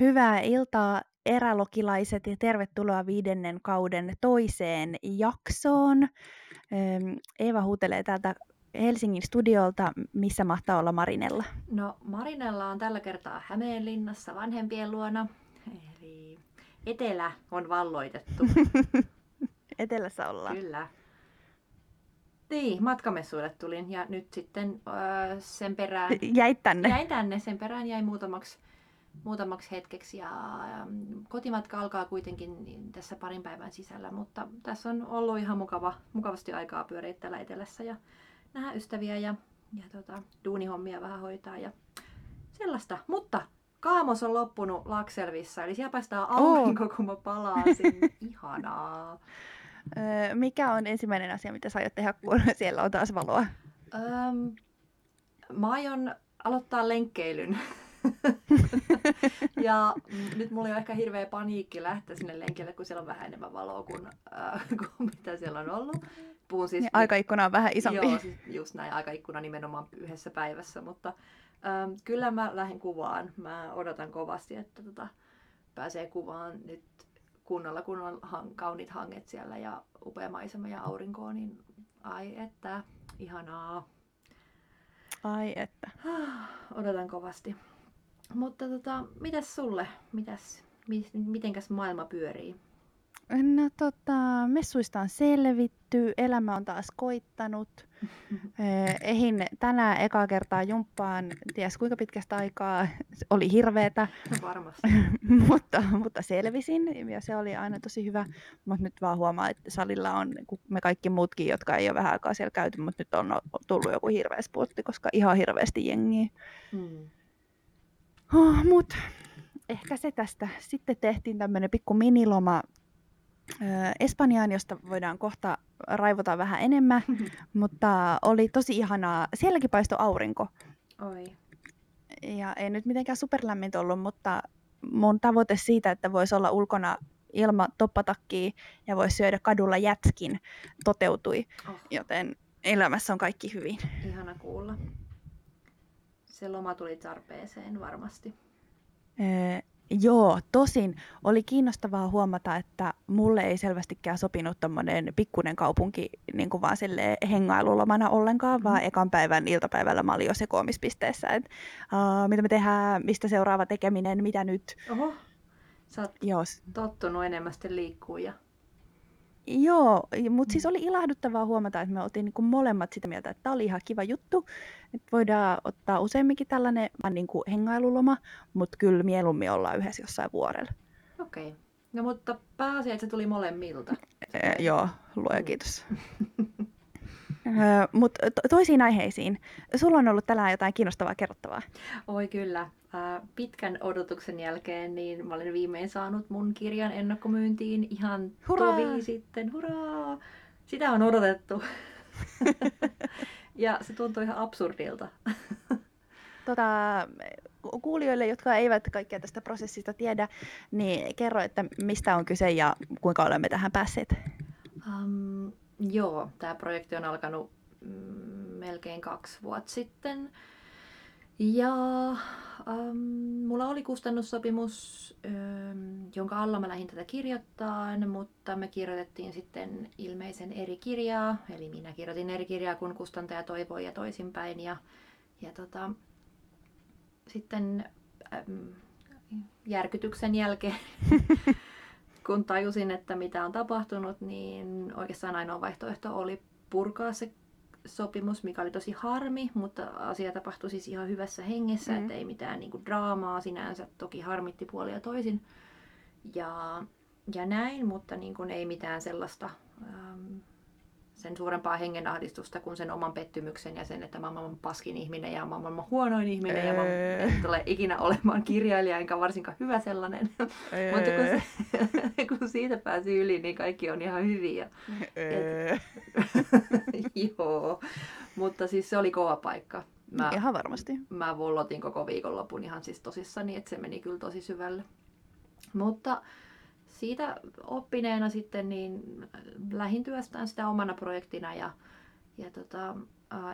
Hyvää iltaa erälokilaiset ja tervetuloa viidennen kauden toiseen jaksoon. Eeva huutelee täältä Helsingin studiolta, missä mahtaa olla Marinella. No Marinella on tällä kertaa Hämeenlinnassa vanhempien luona, eli etelä on valloitettu. Etelässä ollaan. Kyllä. Niin, matkamessuille tulin ja nyt sitten öö, sen perään... Jäit tänne? Jäin tänne, sen perään jäi muutamaksi muutamaksi hetkeksi ja kotimatka alkaa kuitenkin niin tässä parin päivän sisällä, mutta tässä on ollut ihan mukava, mukavasti aikaa pyöriä täällä etelässä ja nähdä ystäviä ja, ja tota, duunihommia vähän hoitaa ja sellaista. Mutta kaamos on loppunut Lakselvissa, eli siellä paistaa aurinko, oh. kun mä palasin. Ihanaa. Mikä on ensimmäinen asia, mitä sä aiot tehdä, kun siellä on taas valoa? Öm, mä aion aloittaa lenkkeilyn. ja nyt mulla on ehkä hirveä paniikki lähteä sinne lenkille, kun siellä on vähän enemmän valoa kuin, äh, kuin mitä siellä on ollut. Puhun siis, niin, aikaikkuna on vähän isompi. Joo, siis just näin, aikaikkuna nimenomaan yhdessä päivässä, mutta ähm, kyllä mä lähden kuvaan. Mä odotan kovasti, että tota, pääsee kuvaan nyt kunnolla, kun on hang, kauniit hanget siellä ja upea maisema ja aurinko, niin ai että, ihanaa. Ai että. Odotan kovasti. Mutta tota, mitäs sulle? Mitäs, mitenkäs maailma pyörii? No tota, messuista on selvitty, elämä on taas koittanut. Ehin tänään eka kertaa jumppaan, ties kuinka pitkästä aikaa, se oli hirveetä. No varmasti. mutta, mutta selvisin ja se oli aina tosi hyvä. Mutta nyt vaan huomaa, että salilla on me kaikki muutkin, jotka ei ole vähän aikaa siellä käyty, mutta nyt on tullut joku hirveä spotti, koska ihan hirveästi jengiä. Hmm. Oh, mut ehkä se tästä. Sitten tehtiin tämmöinen pikku miniloma Espanjaan, josta voidaan kohta raivota vähän enemmän, mutta oli tosi ihanaa. Sielläkin paistoi aurinko. Oi. Ja ei nyt mitenkään superlämmintä ollut, mutta mun tavoite siitä, että voisi olla ulkona ilma toppatakkiin ja voisi syödä kadulla jätkin, toteutui. Oh. Joten elämässä on kaikki hyvin. Ihana kuulla se loma tuli tarpeeseen varmasti. Ee, joo, tosin oli kiinnostavaa huomata, että mulle ei selvästikään sopinut tämmöinen pikkuinen kaupunki niin kuin vaan sille hengailulomana ollenkaan, vaan mm. ekan päivän iltapäivällä mä olin jo sekoamispisteessä, että uh, mitä me tehdään, mistä seuraava tekeminen, mitä nyt. Oho, sä oot Jos. tottunut enemmän sitten liikkuu ja Joo, mutta siis oli ilahduttavaa huomata, että me oltiin niinku molemmat sitä mieltä, että tämä oli ihan kiva juttu. Että voidaan ottaa useamminkin tällainen vaan niinku hengailuloma, mutta kyllä mieluummin ollaan yhdessä jossain vuorella. Okei. Okay. No mutta pääasia, että se tuli molemmilta. E, joo, luoja kiitos. Mutta to- toisiin aiheisiin. Sulla on ollut tällä jotain kiinnostavaa kerrottavaa. Oi kyllä. pitkän odotuksen jälkeen niin mä olen viimein saanut mun kirjan ennakkomyyntiin ihan Hurraa! tovi sitten. Hurraa! Sitä on odotettu. ja se tuntuu ihan absurdilta. tota, kuulijoille, jotka eivät kaikkea tästä prosessista tiedä, niin kerro, että mistä on kyse ja kuinka olemme tähän päässeet. Um, Joo, tämä projekti on alkanut mm, melkein kaksi vuotta sitten. Ja ähm, mulla oli kustannussopimus, ähm, jonka alla mä lähdin tätä kirjoittaa, mutta me kirjoitettiin sitten ilmeisen eri kirjaa. Eli minä kirjoitin eri kirjaa kuin kustantaja toivoi ja toisinpäin. Ja, ja tota, sitten ähm, järkytyksen jälkeen kun tajusin, että mitä on tapahtunut, niin oikeastaan ainoa vaihtoehto oli purkaa se sopimus, mikä oli tosi harmi, mutta asia tapahtui siis ihan hyvässä hengessä, mm. että ei mitään niin kuin, draamaa sinänsä, toki harmitti puolia toisin. Ja, ja näin, mutta niin kuin, ei mitään sellaista ähm, sen suurempaa hengenahdistusta kuin sen oman pettymyksen ja sen, että mä oon paskin ihminen ja mä oon maailman huonoin ihminen ja mä en tule ikinä olemaan kirjailija enkä varsinkaan hyvä sellainen. Mutta kun, se, kun siitä pääsi yli, niin kaikki on ihan hyviä. Et, joo, mutta siis se oli kova paikka. Mä, ihan varmasti. Mä vollotin koko viikonlopun ihan siis tosissani, että se meni kyllä tosi syvälle. Mutta siitä oppineena sitten niin lähin työstään sitä omana projektina ja, ja tota,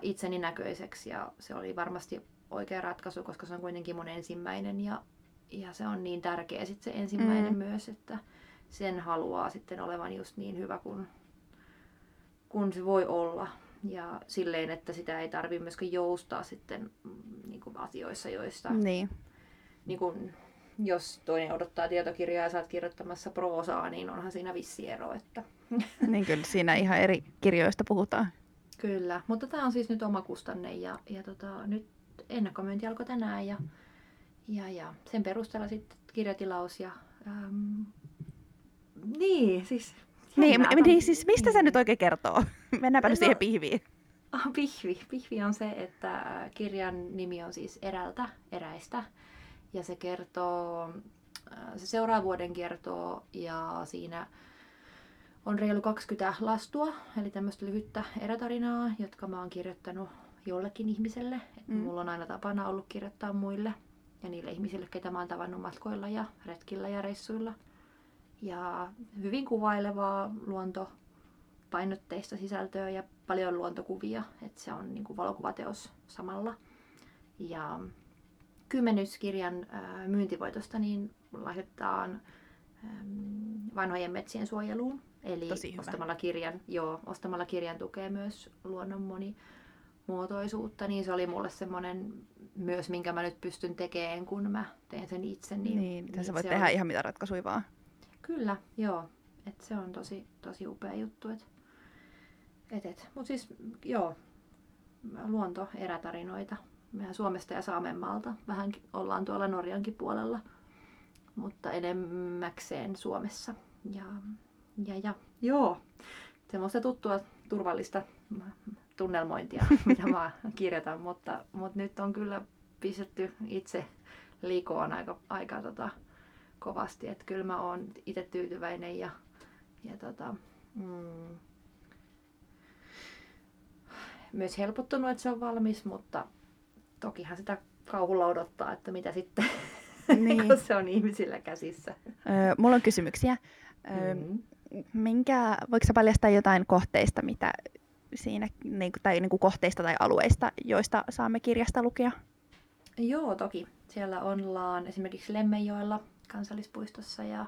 itseni näköiseksi ja se oli varmasti oikea ratkaisu, koska se on kuitenkin mun ensimmäinen ja, ja se on niin tärkeä sitten se ensimmäinen Mm. myös, että sen haluaa sitten olevan just niin hyvä kuin kun se voi olla. Ja silleen, että sitä ei tarvitse myöskään joustaa sitten mm, niin kuin asioissa, joista Niin. niin kuin, jos toinen odottaa tietokirjaa ja sä oot kirjoittamassa proosaa, niin onhan siinä vissi ero. Että... niin kyllä siinä ihan eri kirjoista puhutaan. Kyllä, mutta tämä on siis nyt oma kustanne ja, ja tota, nyt ennakkomyynti alkoi tänään ja, ja, ja sen perusteella sitten kirjatilaus ja äm, niin, siis Niin, m- niin, siis mistä se Niin. nyt oikein kertoo? Mennäänpä nyt No- siihen pihviin. Pihvi. Pihvi on se, että kirjan nimi on siis Erältä, eräistä. Ja se kertoo, äh, se seuraavan vuoden kertoo ja siinä on reilu 20 lastua, eli tämmöistä lyhyttä erätarinaa, jotka mä oon kirjoittanut jollekin ihmiselle. Et Mm. Mulla on aina tapana ollut kirjoittaa muille ja niille ihmisille, ketä mä oon tavannut matkoilla ja retkillä ja reissuilla. Ja hyvin kuvailevaa luonto painotteista sisältöä ja paljon luontokuvia, että se on niin kuin valokuvateos samalla. Ja kymmenyskirjan myyntivoitosta niin lahjoitetaan vanhojen metsien suojeluun. Eli Tosi hyvä. ostamalla kirjan, joo, ostamalla kirjan tukee myös luonnon monimuotoisuutta, niin se oli mulle semmoinen myös, minkä mä nyt pystyn tekemään, kun mä teen sen itse. Niin, Niin, niin sä voit se tehdä oli- ihan mitä ratkaisuja vaan. Kyllä, joo. Et se on tosi, tosi upea juttu. Et, et, et. Mut siis, joo, luonto, erätarinoita. Mehän Suomesta ja Saamenmaalta. Vähän ollaan tuolla Norjankin puolella, mutta enemmäkseen Suomessa. Ja, ja, ja joo, semmoista tuttua turvallista tunnelmointia, mitä mä kirjoitan, mutta, mutta nyt on kyllä pistetty itse likoon aika, aika tota, kovasti. Että kyllä mä oon itse tyytyväinen ja, ja tota, mm, myös helpottunut, että se on valmis, mutta tokihan sitä kauhulla odottaa, että mitä sitten, Niin. kun se on ihmisillä käsissä. Öö, mulla on kysymyksiä. Öö, Mm. minkä, voiko sä paljastaa jotain kohteista, mitä siinä, niin tai niin kuin kohteista tai alueista, joista saamme kirjasta lukea? Joo, toki. Siellä ollaan esimerkiksi Lemmenjoella kansallispuistossa ja,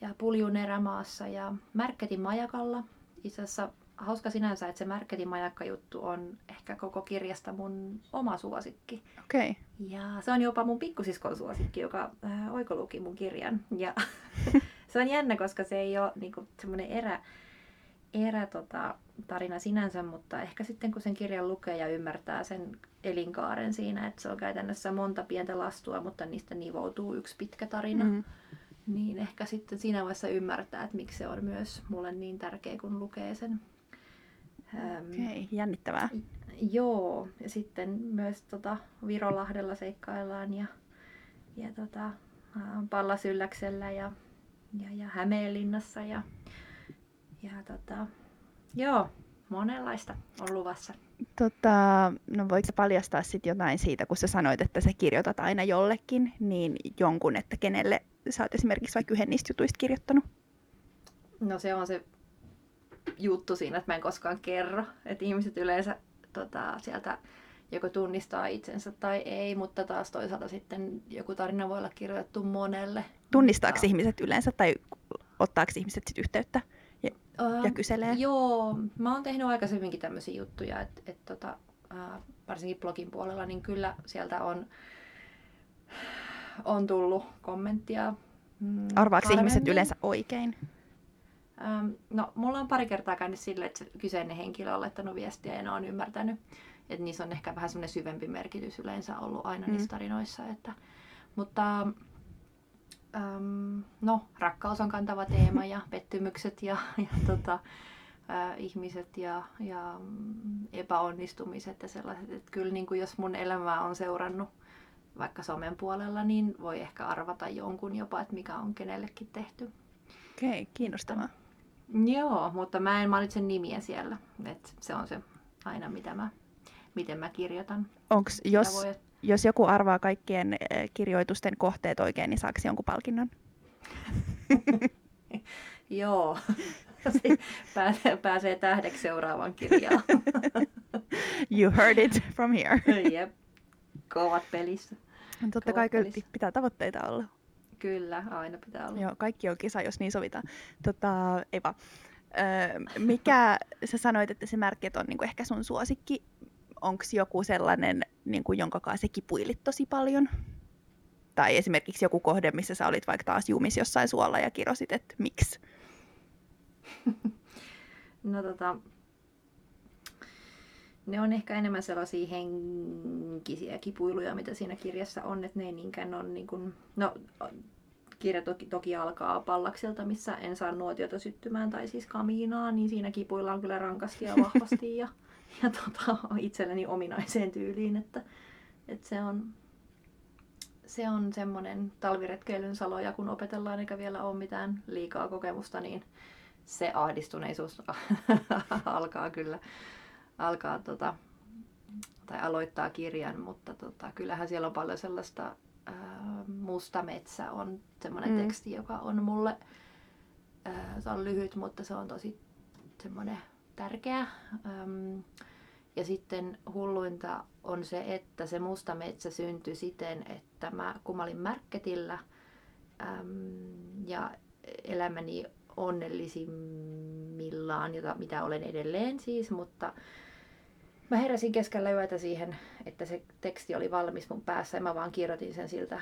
ja Puljun erämaassa ja Märketin majakalla. Itse asiassa hauska sinänsä, että se Märketin majakka-juttu on ehkä koko kirjasta mun oma suosikki. Okei. Okay. Ja se on jopa mun pikkusiskon suosikki, joka äh, oikoluki mun kirjan. Ja se on jännä, koska se ei ole niinku, semmoinen erä, erä tota, tarina sinänsä, mutta ehkä sitten kun sen kirjan lukee ja ymmärtää sen elinkaaren siinä, että se on käytännössä monta pientä lastua, mutta niistä nivoutuu yksi pitkä tarina, mm. Mm. niin ehkä sitten siinä vaiheessa ymmärtää, että miksi se on myös mulle niin tärkeä, kun lukee sen. Okei, okay. jännittävää. Joo, ja sitten myös tota, Virolahdella seikkaillaan ja, ja tota, Pallasylläksellä ja, ja, ja Hämeenlinnassa ja, ja tota, joo, monenlaista on luvassa. Tota, no voiko sä paljastaa sit jotain siitä, kun sä sanoit, että sä kirjoitat aina jollekin, niin jonkun, että kenelle sä oot esimerkiksi vaikka yhden niistä jutuista kirjoittanut? No se on se juttu siinä, että mä en koskaan kerro, että ihmiset yleensä tota, sieltä joko tunnistaa itsensä tai ei, mutta taas toisaalta sitten joku tarina voi olla kirjoitettu monelle. Tunnistaako Mutta- ihmiset yleensä tai ottaako ihmiset sit yhteyttä ja, Ää, ja kyselee? Joo, mä oon tehnyt aikaisemminkin tämmöisiä juttuja, että et tota, ää, varsinkin blogin puolella, niin kyllä sieltä on, on tullut kommenttia. Mm, Arvaako ihmiset yleensä oikein? Ähm, no, mulla on pari kertaa käynyt sille, että se kyseinen henkilö on laittanut viestiä ja ne on ymmärtänyt. Että niissä on ehkä vähän semmoinen syvempi merkitys yleensä ollut aina Mm. niissä tarinoissa. Että, mutta äm, no, rakkaus on kantava teema ja pettymykset ja, ja tota, ää, ihmiset ja, ja mm, epäonnistumiset ja sellaiset. Että kyllä niin kuin jos mun elämää on seurannut vaikka somen puolella, niin voi ehkä arvata jonkun jopa, että mikä on kenellekin tehty. Okei, okay, kiinnostavaa. Joo, mutta mä en mainitse nimiä siellä. Et se on se aina, mitä mä, miten mä kirjoitan. Onks, jos, voi- jos joku arvaa kaikkien eh, kirjoitusten kohteet oikein, niin saako jonkun palkinnon? Joo, pääsee, pääsee tähdeksi seuraavaan kirjaan. You heard it from here. Jep, kovat pelissä. Totta kai kyllä Koottelis. pitää tavoitteita olla. Kyllä, aina pitää olla. Joo, kaikki on kisa, jos niin sovitaan. Tota, Eva, öö, mikä sä sanoit, että se märket on niinku ehkä sun suosikki? Onko joku sellainen, niinku, jonka kanssa sä kipuilit tosi paljon? Tai esimerkiksi joku kohde, missä sä olit vaikka taas jumis jossain suolla ja kirosit, että miksi? No tota, ne on ehkä enemmän sellaisia henkisiä kipuiluja, mitä siinä kirjassa on, että ne ei niinkään ole niin kuin, no kirja toki, toki alkaa pallakselta, missä en saa nuotiota syttymään tai siis kamiinaa, niin siinä kipuillaan kyllä rankasti ja vahvasti ja, ja tota, itselleni ominaiseen tyyliin, että, että se on, se on semmoinen talviretkeilyn saloja, kun opetellaan eikä vielä ole mitään liikaa kokemusta, niin se ahdistuneisuus alkaa kyllä alkaa tota, tai aloittaa kirjan, mutta tota, kyllähän siellä on paljon sellaista ää, Musta metsä on semmoinen mm. teksti, joka on mulle, ää, se on lyhyt, mutta se on tosi semmoinen tärkeä. Äm, ja sitten hulluinta on se, että se musta metsä syntyi siten, että mä, kun mä olin Märketillä äm, ja elämäni onnellisimmillaan, jota, mitä olen edelleen siis, mutta mä heräsin keskellä yötä siihen, että se teksti oli valmis mun päässä ja mä vaan kirjoitin sen siltä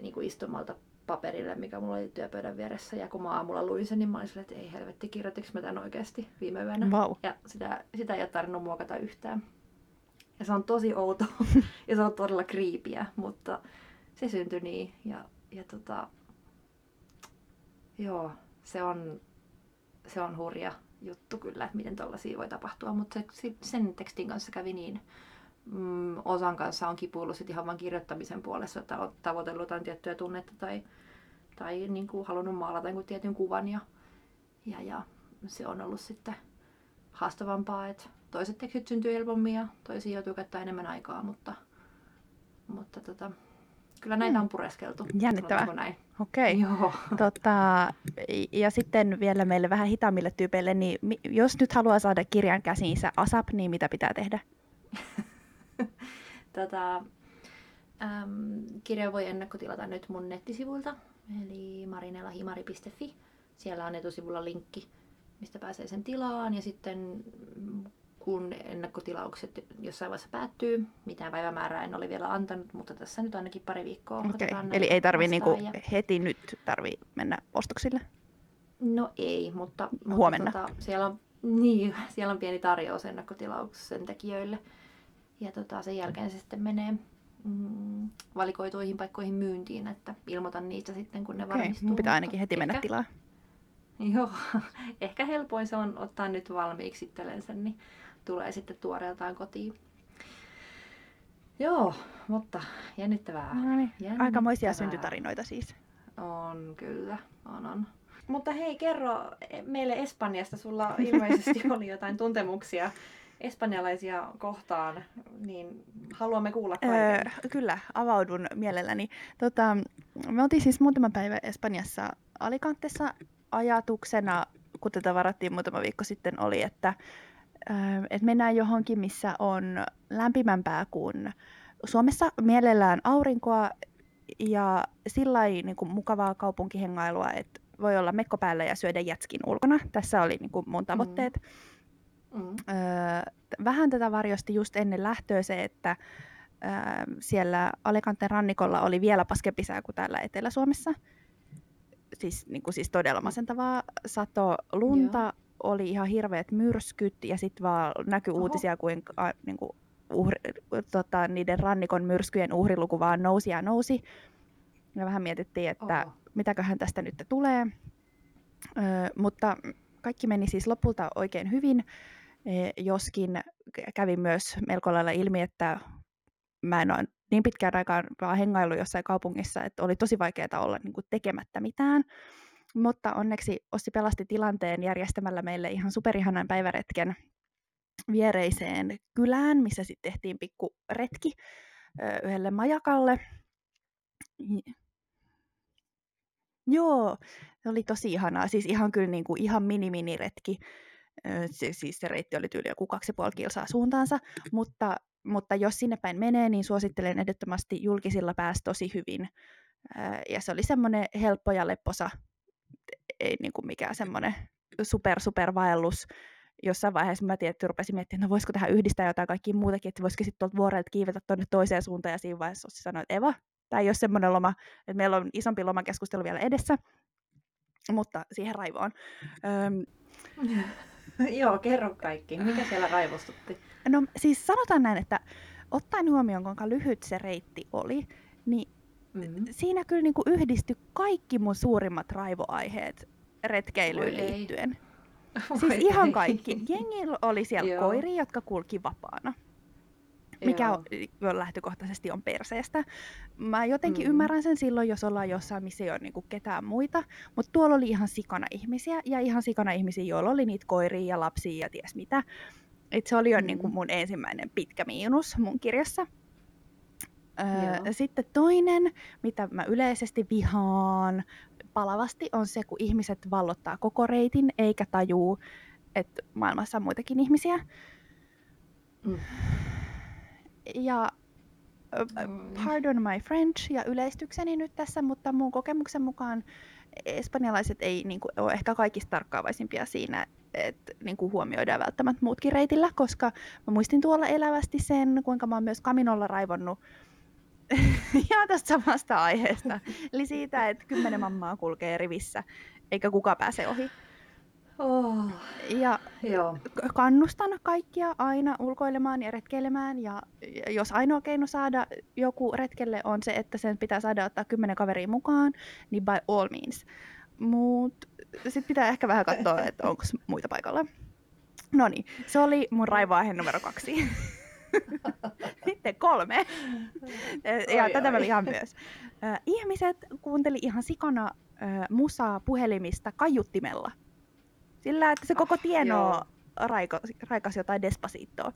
niin kuin istumalta paperille, mikä mulla oli työpöydän vieressä. Ja kun mä aamulla luin sen, niin mä olin sille, että ei helvetti, kirjoitinko mä tämän oikeasti viime yönä. Wow. Ja sitä, sitä ei ole tarvinnut muokata yhtään. Ja se on tosi outo ja se on todella kriipiä, mutta se syntyi niin. Ja, ja tota, joo, se on, se on hurja juttu kyllä, että miten tällaisia voi tapahtua, mutta se, sen tekstin kanssa kävi niin. Mm, osan kanssa on kipuillut sit ihan vain kirjoittamisen puolessa, että on tavoitellut jotain tiettyä tunnetta tai, tai niin kuin halunnut maalata jonkun tietyn kuvan ja, ja, ja se on ollut sitten haastavampaa, että toiset tekstit syntyy helpommin ja toisiin joutuu käyttää enemmän aikaa, mutta, mutta tota, Kyllä näitä on pureskeltu. Jännittävää. näin? Okei. Joo. Tota, ja sitten vielä meille vähän hitaammille tyypeille, niin jos nyt haluaa saada kirjan käsiinsä ASAP, niin mitä pitää tehdä? tota, äm, kirja voi ennakkotilata nyt mun nettisivuilta, eli marinelahimari.fi. Siellä on etusivulla linkki, mistä pääsee sen tilaan. Ja sitten kun ennakkotilaukset jossain vaiheessa päättyy. Mitään päivämäärää en ole vielä antanut, mutta tässä nyt ainakin pari viikkoa okay. Eli ei tarvi niinku ja... heti nyt tarvi mennä ostoksille? No ei, mutta, Huomenna. mutta tota, siellä, on, niin, siellä on pieni tarjous ennakkotilauksen tekijöille. Ja tota, sen jälkeen se sitten menee mm, valikoituihin paikkoihin myyntiin, että ilmoitan niistä sitten, kun ne okay. varmistuu. Mun pitää ainakin heti mennä tilaa. Joo, ehkä helpoin se on ottaa nyt valmiiksi itsellensä, niin tulee sitten tuoreeltaan kotiin. Joo, mutta jännittävää. No niin, jännittävää. aikamoisia syntytarinoita siis. On kyllä, on on. Mutta hei, kerro meille Espanjasta. Sulla ilmeisesti oli jotain tuntemuksia espanjalaisia kohtaan, niin haluamme kuulla kaiken. Öö, kyllä, avaudun mielelläni. Tota, me oltiin siis muutama päivä Espanjassa Alicantessa ajatuksena, kun tätä varattiin muutama viikko sitten, oli, että että mennään johonkin, missä on lämpimämpää kuin Suomessa, mielellään aurinkoa ja sillä niin kuin mukavaa kaupunkihengailua, että voi olla mekko päällä ja syödä jätskin ulkona. Tässä oli niin kuin mun tavoitteet. Mm. Mm. Öö, vähän tätä varjosti just ennen lähtöä se, että öö, siellä Alicanten rannikolla oli vielä paskempi sää kuin täällä Etelä-Suomessa. Siis, niin kuin, siis todella masentavaa sato lunta, Joo oli ihan hirveät myrskyt ja sitten vaan näkyi Oho. uutisia, kuinka niin kuin, uhri, tota, niiden rannikon myrskyjen uhriluku vaan nousi ja nousi. Ja vähän mietittiin, että Oho. mitäköhän tästä nyt tulee. Ö, mutta kaikki meni siis lopulta oikein hyvin, e, joskin kävi myös melko lailla ilmi, että mä en ole niin pitkään aikaan vaan hengailu jossain kaupungissa, että oli tosi vaikeaa olla niin kuin tekemättä mitään. Mutta onneksi Ossi pelasti tilanteen järjestämällä meille ihan superihanan päiväretken viereiseen kylään, missä sitten tehtiin pikku retki yhdelle majakalle. Joo, se oli tosi ihanaa. Siis ihan kyllä niin kuin ihan mini-mini retki. Se, siis se reitti oli tyyli joku kaksi puoli kilsaa suuntaansa, mutta mutta jos sinne päin menee, niin suosittelen ehdottomasti julkisilla pääsi tosi hyvin. Ja se oli semmoinen helppo ja lepposa, ei niin kuin mikään semmoinen super super vaellus. Jossain vaiheessa mä että rupesin miettimään, että no voisiko tähän yhdistää jotain kaikkia muutakin, että voisiko sitten tuolta vuorelta kiivetä tuonne toiseen suuntaan, ja siinä vaiheessa Ossi sanoi, että Eva, tämä ei ole semmoinen loma, että meillä on isompi lomakeskustelu vielä edessä, mutta siihen raivoon. Öm, Joo, kerro kaikki. Mikä siellä raivostutti? No siis sanotaan näin, että ottaen huomioon, kuinka lyhyt se reitti oli, niin mm-hmm. siinä kyllä niin kuin yhdistyi kaikki mun suurimmat raivoaiheet retkeilyyn Voi liittyen. Ei. Siis Voi ihan ei. kaikki. Jengi oli siellä koiri, jotka kulki vapaana mikä on, lähtökohtaisesti on perseestä. Mä jotenkin mm. ymmärrän sen silloin, jos ollaan jossain, missä ei ole niinku ketään muita, mutta tuolla oli ihan sikana ihmisiä, ja ihan sikana ihmisiä, joilla oli niitä koiria ja lapsia ja ties mitä. Et se oli jo mm. niinku mun ensimmäinen pitkä miinus mun kirjassa. Öö, sitten toinen, mitä mä yleisesti vihaan palavasti, on se, kun ihmiset vallottaa koko reitin, eikä tajuu, että maailmassa on muitakin ihmisiä. Mm. Ja pardon my French ja yleistykseni nyt tässä, mutta mun kokemuksen mukaan espanjalaiset ei niin kuin, ole ehkä kaikista tarkkaavaisimpia siinä, että niin kuin huomioidaan välttämättä muutkin reitillä, koska mä muistin tuolla elävästi sen, kuinka mä oon myös Kaminolla raivonnut ihan tästä samasta aiheesta. Eli siitä, että kymmenen mammaa kulkee rivissä, eikä kuka pääse ohi. Oh, ja joo. kannustan kaikkia aina ulkoilemaan ja retkeilemään. Ja jos ainoa keino saada joku retkelle on se, että sen pitää saada ottaa kymmenen kaveria mukaan, niin by all means. Mutta sitten pitää ehkä vähän katsoa, että onko muita paikalla. No niin, se oli mun raivoaihe numero kaksi. Sitten kolme. ja oi, tätä mä ihan myös. ihmiset kuunteli ihan sikana musaa puhelimista kaiuttimella. Sillä, että se koko tieno oh, raiko, raikas jotain Despacitoa.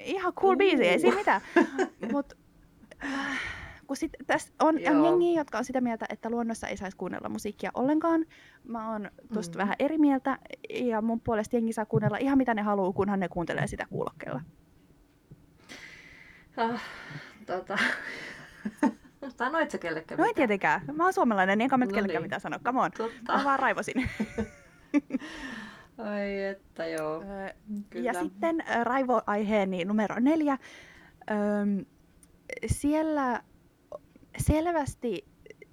Ihan cool uh. biisi, ei siinä mitään. Mut, äh, kun sit, tässä on, on jengi, jotka on sitä mieltä, että luonnossa ei saisi kuunnella musiikkia ollenkaan. Mä oon tosta mm. vähän eri mieltä ja mun puolesta jengi saa kuunnella ihan mitä ne haluaa, kunhan ne kuuntelee sitä kuulokkeella. Ah, tota. Sanoit sä kellekään No ei tietenkään. Mä oon suomalainen, enkä mä no kellekään niin. mitään sanoa. Come on. Totta. Mä vaan raivosin. Ai että joo. Kyllä. Ja sitten raivoaiheeni numero neljä. siellä selvästi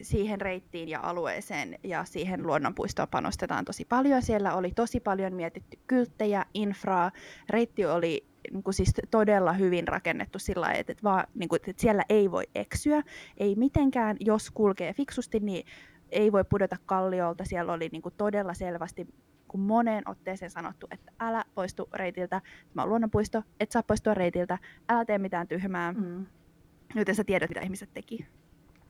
siihen reittiin ja alueeseen ja siihen luonnonpuistoon panostetaan tosi paljon. Siellä oli tosi paljon mietitty kylttejä, infraa. Reitti oli niin kuin siis todella hyvin rakennettu sillä lailla, että, vaan, niin kuin, että siellä ei voi eksyä. Ei mitenkään, jos kulkee fiksusti, niin ei voi pudota kalliolta. Siellä oli niin kuin todella selvästi kun moneen otteeseen sanottu, että älä poistu reitiltä, tämä on luonnonpuisto, et saa poistua reitiltä, älä tee mitään tyhmää, mm. joten sä tiedät, mitä ihmiset teki.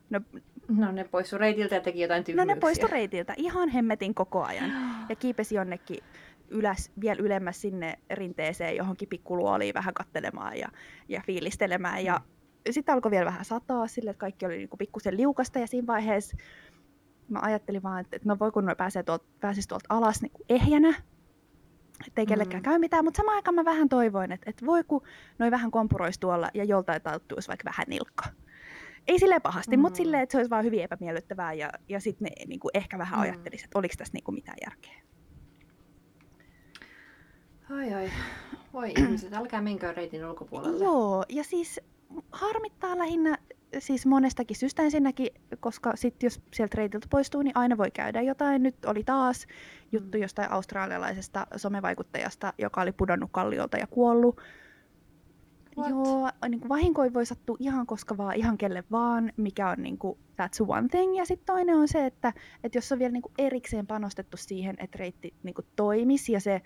No, no ne poistu reitiltä ja teki jotain tyhmyyksiä. No ne poistu reitiltä ihan hemmetin koko ajan ja kiipesi jonnekin yläs, vielä ylemmäs sinne rinteeseen johonkin pikkuluoliin vähän kattelemaan ja, ja fiilistelemään. Ja mm. sitten alkoi vielä vähän sataa sille, että kaikki oli niinku pikkusen liukasta ja siinä vaiheessa mä ajattelin vaan, että, että no voi kun noi pääsee tuolta, pääsisi tuolta alas niin kuin ehjänä, ettei kellekään mm. käy mitään, mutta samaan aikaan mä vähän toivoin, että, että voi kun noi vähän kompuroisi tuolla ja joltain tauttuisi vaikka vähän nilkka. Ei sille pahasti, mm. mutta silleen, että se olisi vaan hyvin epämiellyttävää ja, ja sitten ne niin kuin ehkä vähän mm. ajattelisi, että oliko tässä niin kuin mitään järkeä. Ai ai. Voi ihmiset, älkää menkää reitin ulkopuolelle. Joo, ja siis harmittaa lähinnä siis monestakin syystä ensinnäkin, koska sitten jos sieltä reitiltä poistuu, niin aina voi käydä jotain. Nyt oli taas juttu mm. jostain australialaisesta somevaikuttajasta, joka oli pudonnut kalliolta ja kuollut. What? Joo, niin kuin vahinkoja voi sattua ihan koska vaan, ihan kelle vaan, mikä on niin kuin, that's one thing. Ja sitten toinen on se, että, että jos on vielä niin kuin erikseen panostettu siihen, että reitti niin kuin toimisi ja se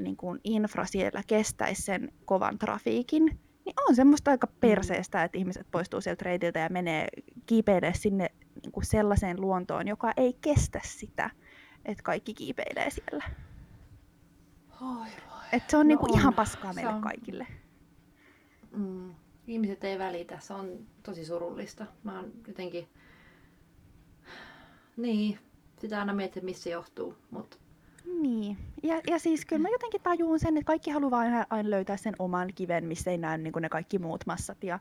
niin kuin infra siellä kestäisi sen kovan trafiikin, niin on semmoista aika mm. perseestä, että ihmiset poistuu sieltä reitiltä ja menee kiipeilee sinne niin kuin sellaiseen luontoon, joka ei kestä sitä, että kaikki kiipeilee siellä. Oi. Et se on, no niin kuin on. ihan paskaa meille on... kaikille. Mm. Ihmiset ei välitä, se on tosi surullista. Mä oon jotenkin... Niin, sitä aina mietin, missä se johtuu, mutta Niin. Ja, ja siis kyllä mä jotenkin tajuun sen, että kaikki haluaa aina, aina löytää sen oman kiven, missä ei näy niin ne kaikki muut massat. Ja,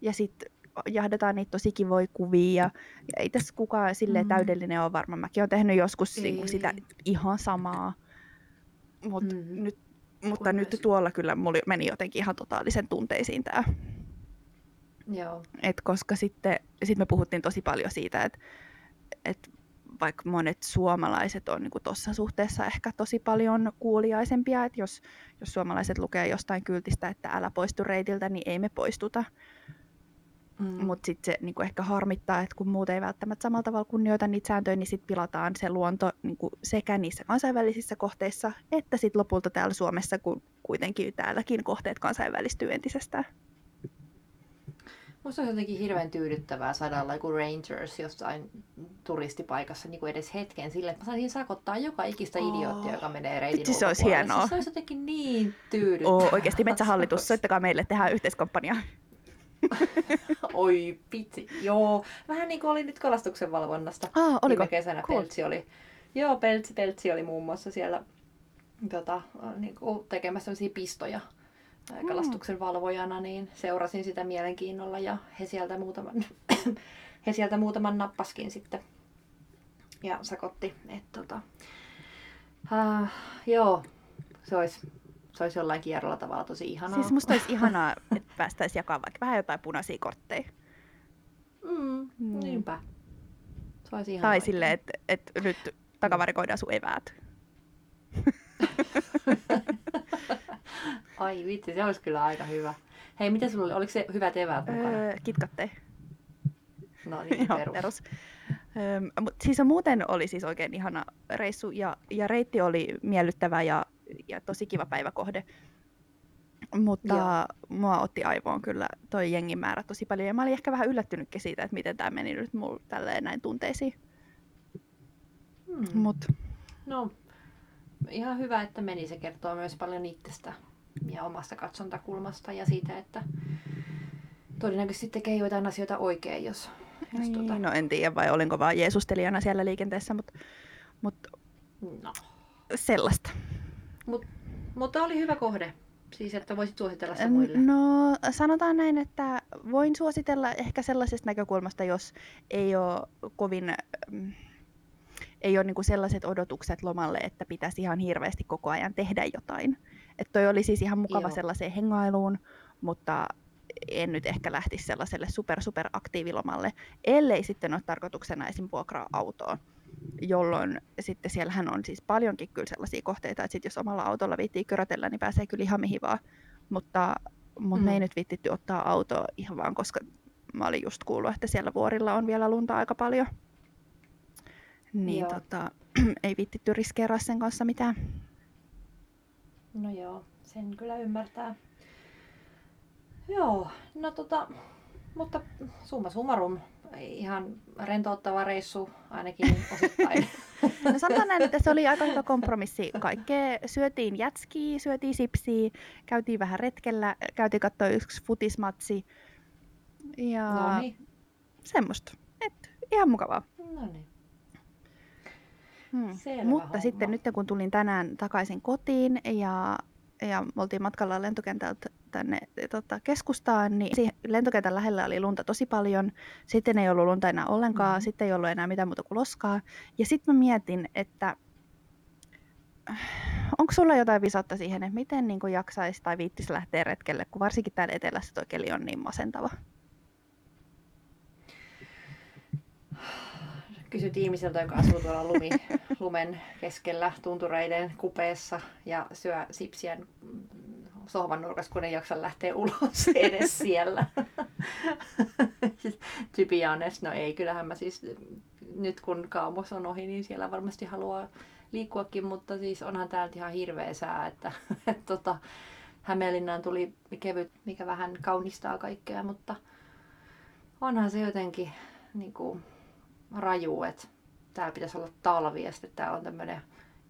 ja sitten jahdetaan niitä tosi kivoja kuvia. Ja, ja ei tässä kukaan silleen mm. täydellinen ole varmaan. Mäkin olen tehnyt joskus niin sitä ihan samaa. Mut mm. nyt, mutta nyt tuolla kyllä mulla meni jotenkin ihan totaalisen tunteisiin tämä. Joo. Et koska sitten sit me puhuttiin tosi paljon siitä, että et vaikka monet suomalaiset on niin tuossa suhteessa ehkä tosi paljon kuuliaisempia, että jos, jos suomalaiset lukee jostain kyltistä, että älä poistu reitiltä, niin ei me poistuta. Mm. Mutta sitten se niinku ehkä harmittaa, että kun muut ei välttämättä samalla tavalla kunnioita niitä sääntöjä, niin sitten pilataan se luonto niinku sekä niissä kansainvälisissä kohteissa, että sitten lopulta täällä Suomessa, kun kuitenkin täälläkin kohteet kansainvälistyy entisestään. Musta olisi jotenkin hirveän tyydyttävää saada joku Rangers jossain turistipaikassa niin kuin edes hetken sille, että mä saisin sakottaa joka ikistä oh. idioottia, joka menee reitin Vitsi, se olisi hienoa. Siis se olisi jotenkin niin tyydyttävää. Oh, oikeasti Metsähallitus, soittakaa meille, tehdään yhteiskomppania. Oi pitsi, joo. Vähän niin kuin oli nyt kalastuksen valvonnasta. Ah, oliko? Viime kesänä cool. Peltsi oli. Joo, Peltsi, Peltsi oli muun muassa siellä tota, niin kuin tekemässä pistoja mm. Kalastuksen valvojana, niin seurasin sitä mielenkiinnolla ja he sieltä muutaman, he sieltä muutaman nappaskin sitten ja sakotti. Et, tota, uh, joo, se olisi se olisi jollain kierrolla tavalla tosi ihanaa. Siis musta olisi ihanaa, että päästäisiin jakaa vaikka vähän jotain punaisia kortteja. Mm, mm. Niinpä. Se olisi ihanaa. Tai silleen, että et nyt takavarikoidaan sun eväät. Ai vitsi, se olisi kyllä aika hyvä. Hei, mitä sulla oli? Oliko se hyvät eväät mukana? Öö, kitkatte. No niin, Joo, perus. perus. Öö, siis muuten oli siis oikein ihana reissu ja, ja reitti oli miellyttävä ja ja tosi kiva päiväkohde. Mutta Joo. mua otti aivoon kyllä toi jengin määrä tosi paljon. Ja mä olin ehkä vähän yllättynytkin siitä, että miten tämä meni nyt mulla tälleen näin tunteisiin. Hmm. Mut. No, ihan hyvä, että meni. Se kertoo myös paljon itsestä ja omasta katsontakulmasta ja siitä, että todennäköisesti tekee joitain asioita oikein, jos... jos niin, tota... No en tiedä, vai olinko vaan Jeesustelijana siellä liikenteessä, mutta, mutta no. sellaista. Mut, mutta oli hyvä kohde. Siis, että voisit suositella sitä muille. No, sanotaan näin, että voin suositella ehkä sellaisesta näkökulmasta, jos ei ole kovin... Ei ole niinku sellaiset odotukset lomalle, että pitäisi ihan hirveästi koko ajan tehdä jotain. Että toi oli siis ihan mukava Joo. sellaiseen hengailuun, mutta en nyt ehkä lähtisi sellaiselle super super aktiivilomalle, ellei sitten ole tarkoituksena esim. vuokraa autoa jolloin sitten siellähän on siis paljonkin kyllä sellaisia kohteita, että sit jos omalla autolla viittii körötellä, niin pääsee kyllä ihan mihin vaan. Mutta, mutta mm. me ei nyt viittitty ottaa autoa ihan vaan, koska mä olin just kuullut, että siellä vuorilla on vielä lunta aika paljon. Niin tota, ei viittitty riskeeraa sen kanssa mitään. No joo, sen kyllä ymmärtää. Joo, no tota, mutta summa summarum, ihan rentouttava reissu ainakin osittain. No sanotaan näin, että se oli aika hyvä kompromissi. Kaikkea syötiin jätskiä, syötiin sipsiä, käytiin vähän retkellä, käytiin katsoa yksi futismatsi. Ja Noniin. semmoista. Et, ihan mukavaa. No niin. Hmm. Mutta homma. sitten nyt kun tulin tänään takaisin kotiin ja ja me oltiin matkalla lentokentältä tänne tota, keskustaan, niin siihen lentokentän lähellä oli lunta tosi paljon. Sitten ei ollut lunta enää ollenkaan, mm-hmm. sitten ei ollut enää mitään muuta kuin loskaa. Ja sitten mä mietin, että onko sulla jotain visatta siihen, että miten niin jaksaisi tai viittisi lähteä retkelle, kun varsinkin täällä etelässä tuo keli on niin masentava? Kysyt ihmiseltä, joka asuu tuolla lumi, lumen keskellä tuntureiden kupeessa ja syö sipsiä sohvan nurkassa, kun ei jaksa lähteä ulos edes siellä. to be honest, no ei, kyllähän mä siis nyt kun kaamos on ohi, niin siellä varmasti haluaa liikkuakin, mutta siis onhan täältä ihan hirveä sää, että et, tota, Hämeenlinnaan tuli kevyt, mikä vähän kaunistaa kaikkea, mutta onhan se jotenkin niin kuin, raju, että täällä pitäisi olla talvi ja sitten täällä on tämmöinen,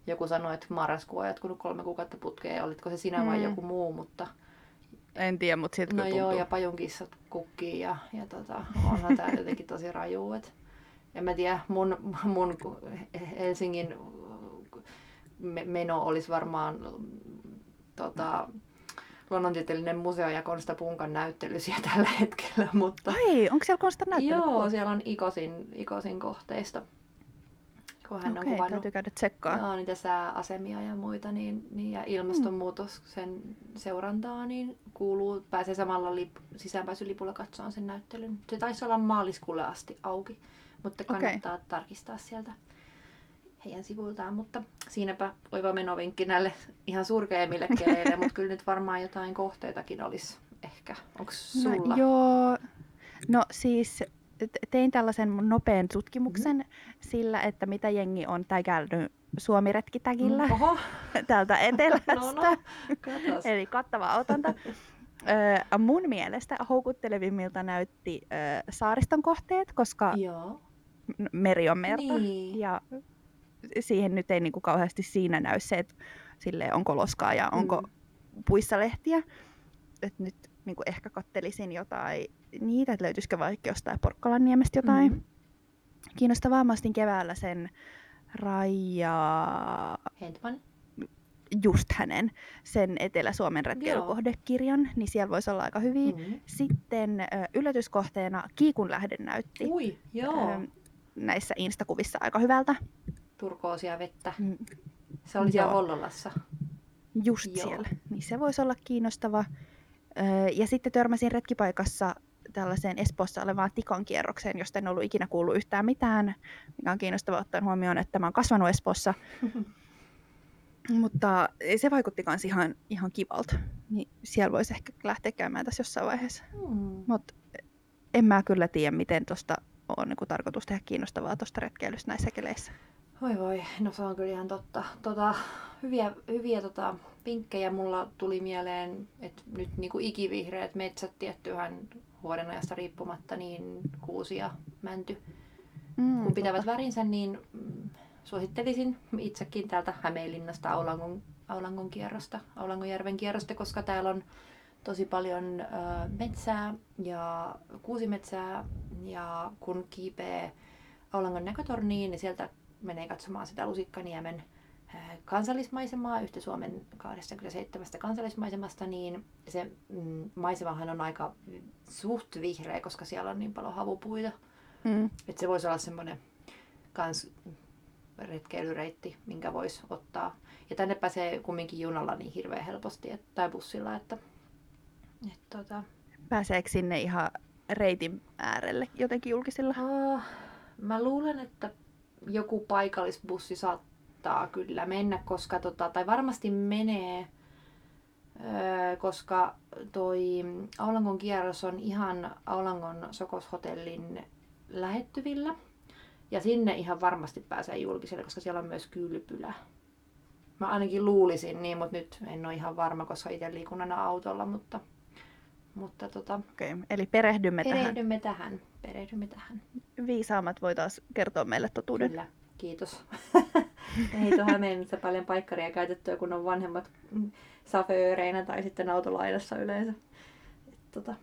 joku sanoi, että marraskuu on jatkunut kolme kuukautta putkeen, olitko se sinä vai mm. joku muu, mutta en tiedä, mutta siltä No joo, ja pajunkissat kukkii ja, ja tota, onhan tää jotenkin tosi raju. Et, en mä tiedä, mun, mun Helsingin me- meno olisi varmaan tota, luonnontieteellinen museo ja Konsta Punkan näyttelysiä tällä hetkellä, mutta Ai, onko siellä Konstan näyttely? joo, siellä on Ikosin, Ikosin kohteista, kun hän Okei, on kuvannut täytyy käydä tsekkaa. joo, niitä sääasemia ja muita, niin, niin ja ilmastonmuutoksen seurantaa, niin kuuluu, pääsee samalla lip, sisäänpääsylipulla katsomaan sen näyttelyn. Se taisi olla maaliskuulle asti auki, mutta kannattaa tarkistaa sieltä heidän sivuiltaan, mutta siinäpä oiva menovinkki näille ihan surkeimmille keleille, mutta kyllä nyt varmaan jotain kohteitakin olisi ehkä. Onko sulla? No, joo, no siis tein tällaisen nopean tutkimuksen mm-hmm. sillä, että mitä jengi on tägännyt Suomi-retkitägillä Mm, Oho, täältä etelästä. no no. Eli kattava otanta. Öö, mun mielestä houkuttelevimmilta näytti öö, saariston kohteet, koska Joo. meri on merta. Niin. Ja siihen nyt ei niinku kauheasti siinä näy se, että sille onko loskaa ja onko Mm. puissa lehtiä. Et nyt niinku ehkä kattelisin jotain niitä, että löytyisikö vaikka jostain Porkkalanniemestä jotain Mhm. kiinnostavaa. Mä ostin keväällä sen Raija, Hentman. just hänen, sen Etelä-Suomen retkeilykohdekirjan, niin siellä voisi olla aika hyviä. Mm. Sitten ö, yllätyskohteena Kiikunlähden näytti Ui, joo. näissä instakuvissa aika hyvältä. Turkoosia vettä. Mm, Se oli siellä. Hollolassa. Just Joo. siellä. Niin se voisi olla kiinnostava. Öö, ja sitten törmäsin retkipaikassa tällaiseen Espoossa olevaan tikan kierrokseen, josta en ollut ikinä kuullut yhtään mitään, mikä on kiinnostavaa ottaen huomioon, että mä oon kasvanut Espoossa. Mutta se vaikutti myös ihan, ihan kivalta. Niin siellä voisi ehkä lähteä käymään tässä jossain vaiheessa. Hmm. Mutta en mä kyllä tiedä, miten tuosta on niin tarkoitus tehdä kiinnostavaa tuosta retkeilystä näissä keleissä. Voi voi, no se on kyllä ihan totta. Tota, hyviä hyviä tota, vinkkejä mulla tuli mieleen, että nyt niinku ikivihreät metsät tiettyhän vuodenajasta riippumatta, niin kuusi ja mänty, Mm, kun pitävät värinsä, niin mm, suosittelisin itsekin täältä Hämeenlinnasta Aulangon, Aulangon kierrosta, Aulangojärven kierrosta, koska täällä on tosi paljon ö, metsää ja kuusimetsää. Ja kun kiipee Aulangon näkötorniin, niin sieltä menee katsomaan sitä Lusikkaniemen ö, kansallismaisemaa, yhtä Suomen 27 kansallismaisemasta, niin se mm, maisemahan on aika suht vihreä, koska siellä on niin paljon havupuita. Mm. Että se voisi olla semmoinen kans retkeilyreitti, minkä voisi ottaa. Ja tänne pääsee kumminkin junalla niin hirveän helposti et, tai bussilla, että et, tota, Pääseekö sinne ihan reitin äärelle jotenkin julkisilla? uh, mä luulen, että joku paikallisbussi saattaa kyllä mennä, koska tota, tai varmasti menee, öö, koska toi Aulangon kierros on ihan Aulangon Sokoshotellin lähettyvillä. Ja sinne ihan varmasti pääsee julkiselle, koska siellä on myös kylpylä. Mä ainakin luulisin niin, mutta nyt en ole ihan varma, koska itse liikun aina autolla, mutta, mutta tota, Okei, okay. eli perehdymme tähän. perehdymme tähän. Perehdymme tähän. Viisaammat voi taas kertoa meille totuuden. Kyllä, kiitos. Ei tuohon Hämeenlinnassa paljon paikkaria käytettyä, kun on vanhemmat mm, safööreinä tai sitten autolaidassa yleensä. Et, tota,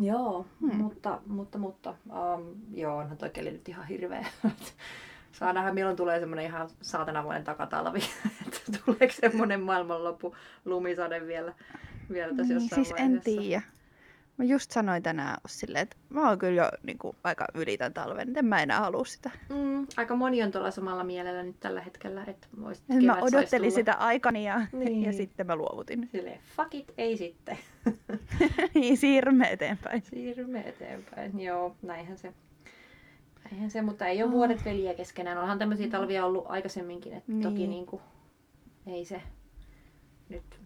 joo, Hmm. mutta, mutta, mutta um, joo, onhan toi keli nyt ihan hirveä. Saa nähdä, milloin tulee semmoinen ihan saatanavoinen takatalvi. että tuleeko semmoinen maailmanloppu lumisade vielä, vielä tässä Niin, jossain siis en vaiheessa. tiedä. Mä just sanoin tänään Ossille, että mä oon kyllä jo niin kuin, aika ylitän talven, että en mä enää halua sitä. Mm, aika moni on tuolla samalla mielellä nyt tällä hetkellä, että vois Et mä kevät sais odottelin sitä aikani ja, Niin. ja sitten mä luovutin. Silleen, fuck it, ei sitten. niin, siirrymme eteenpäin. Siirrymme eteenpäin. Joo, näinhän se. Näinhän se, mutta ei ole Ah. vuodet veliä keskenään. Onhan tämmöisiä talvia ollut aikaisemminkin, että niin. toki Niin. niinku, ei se nyt,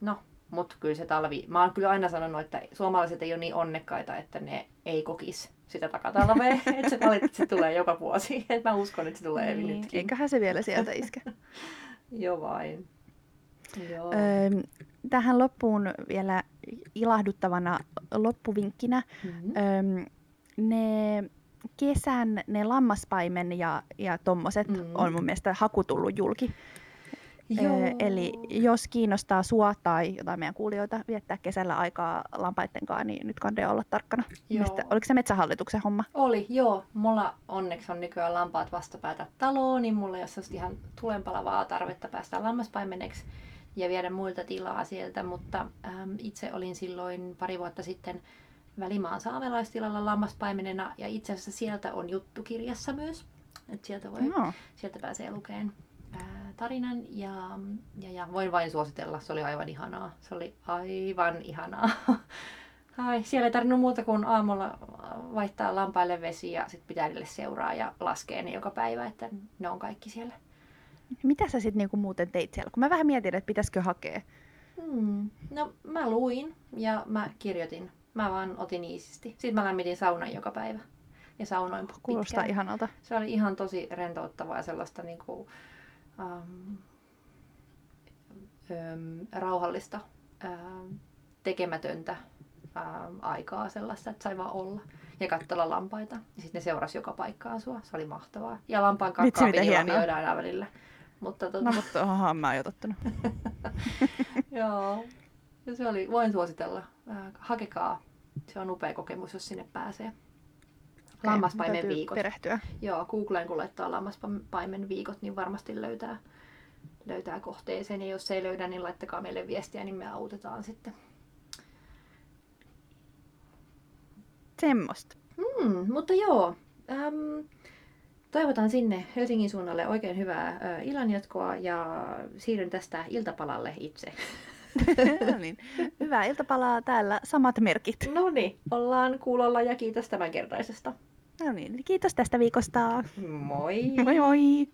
no, mutta kyllä se talvi, mä oon kyllä aina sanonut, että suomalaiset ei ole niin onnekkaita, että ne ei kokisi sitä takatalvea, että se valitettavasti se tulee joka vuosi. Et mä uskon, että se tulee niin. Nytkin. eiköhän se vielä sieltä iske. Joo vain. Joo. Öö, tähän loppuun vielä ilahduttavana loppuvinkkinä. Mhm. Öö, ne kesän, ne lammaspaimen ja, ja tommoset Mm. on mun mielestä haku tullut julki. Joo. Eli jos kiinnostaa sua tai jotain meidän kuulijoita viettää kesällä aikaa lampaiden kanssa, niin nyt kannattaa olla tarkkana. Joo. Mistä, oliko se metsähallituksen homma? Oli, joo. Mulla onneksi on nykyään lampaat vastapäätä taloon, niin mulla ole sellaista ihan tulenpalavaa tarvetta päästä lammaspaimeneksi ja viedä muilta tilaa sieltä, mutta äm, itse olin silloin pari vuotta sitten Välimaan saamelaistilalla lammaspaimenena ja itse asiassa sieltä on juttukirjassa myös. Et sieltä, voi, No. sieltä pääsee lukemaan ää, tarinan ja, ja, ja voin vain suositella, se oli aivan ihanaa. Se oli aivan ihanaa. Ai, siellä ei tarvinnut muuta kuin aamulla vaihtaa lampaille vesi ja sitten pitää niille seuraa ja laskee ne joka päivä, että ne on kaikki siellä. Mitä sä sitten niinku muuten teit siellä? Kun mä vähän mietin, että pitäisikö hakea. Hmm. No mä luin ja mä kirjoitin. Mä vaan otin iisisti. Sitten mä lämmitin saunan joka päivä. Ja saunoin Kuulostaa pitkään. ihanalta. Se oli ihan tosi rentouttavaa ja sellaista niinku, um, um, rauhallista, um, tekemätöntä um, aikaa sellaista, että sai vaan olla ja katsella lampaita. Ja sitten ne seurasi joka paikkaan sua. Se oli mahtavaa. Ja lampaan kakkaa miten piti hienoa. lapioida aina välillä. Mutta tota, No mutta oha, mä oon jo tottunut. Joo. Ja se oli, voin suositella. Äh, hakekaa. Se on upea kokemus, jos sinne pääsee. Lammaspaimen Täytyy viikot. Perehtyä. Joo, Googleen kun laittaa lammaspaimen viikot, niin varmasti löytää, löytää kohteeseen. Ja jos ei löydä, niin laittakaa meille viestiä, niin me autetaan sitten. Semmosta. Mm, mutta joo, äm, toivotan sinne Helsingin suunnalle oikein hyvää ä, illanjatkoa ja siirryn tästä iltapalalle itse. no niin. Hyvää iltapalaa täällä. Samat merkit. No niin, ollaan kuulolla ja kiitos tämänkertaisesta. No niin, kiitos tästä viikosta. Moi! Moi moi!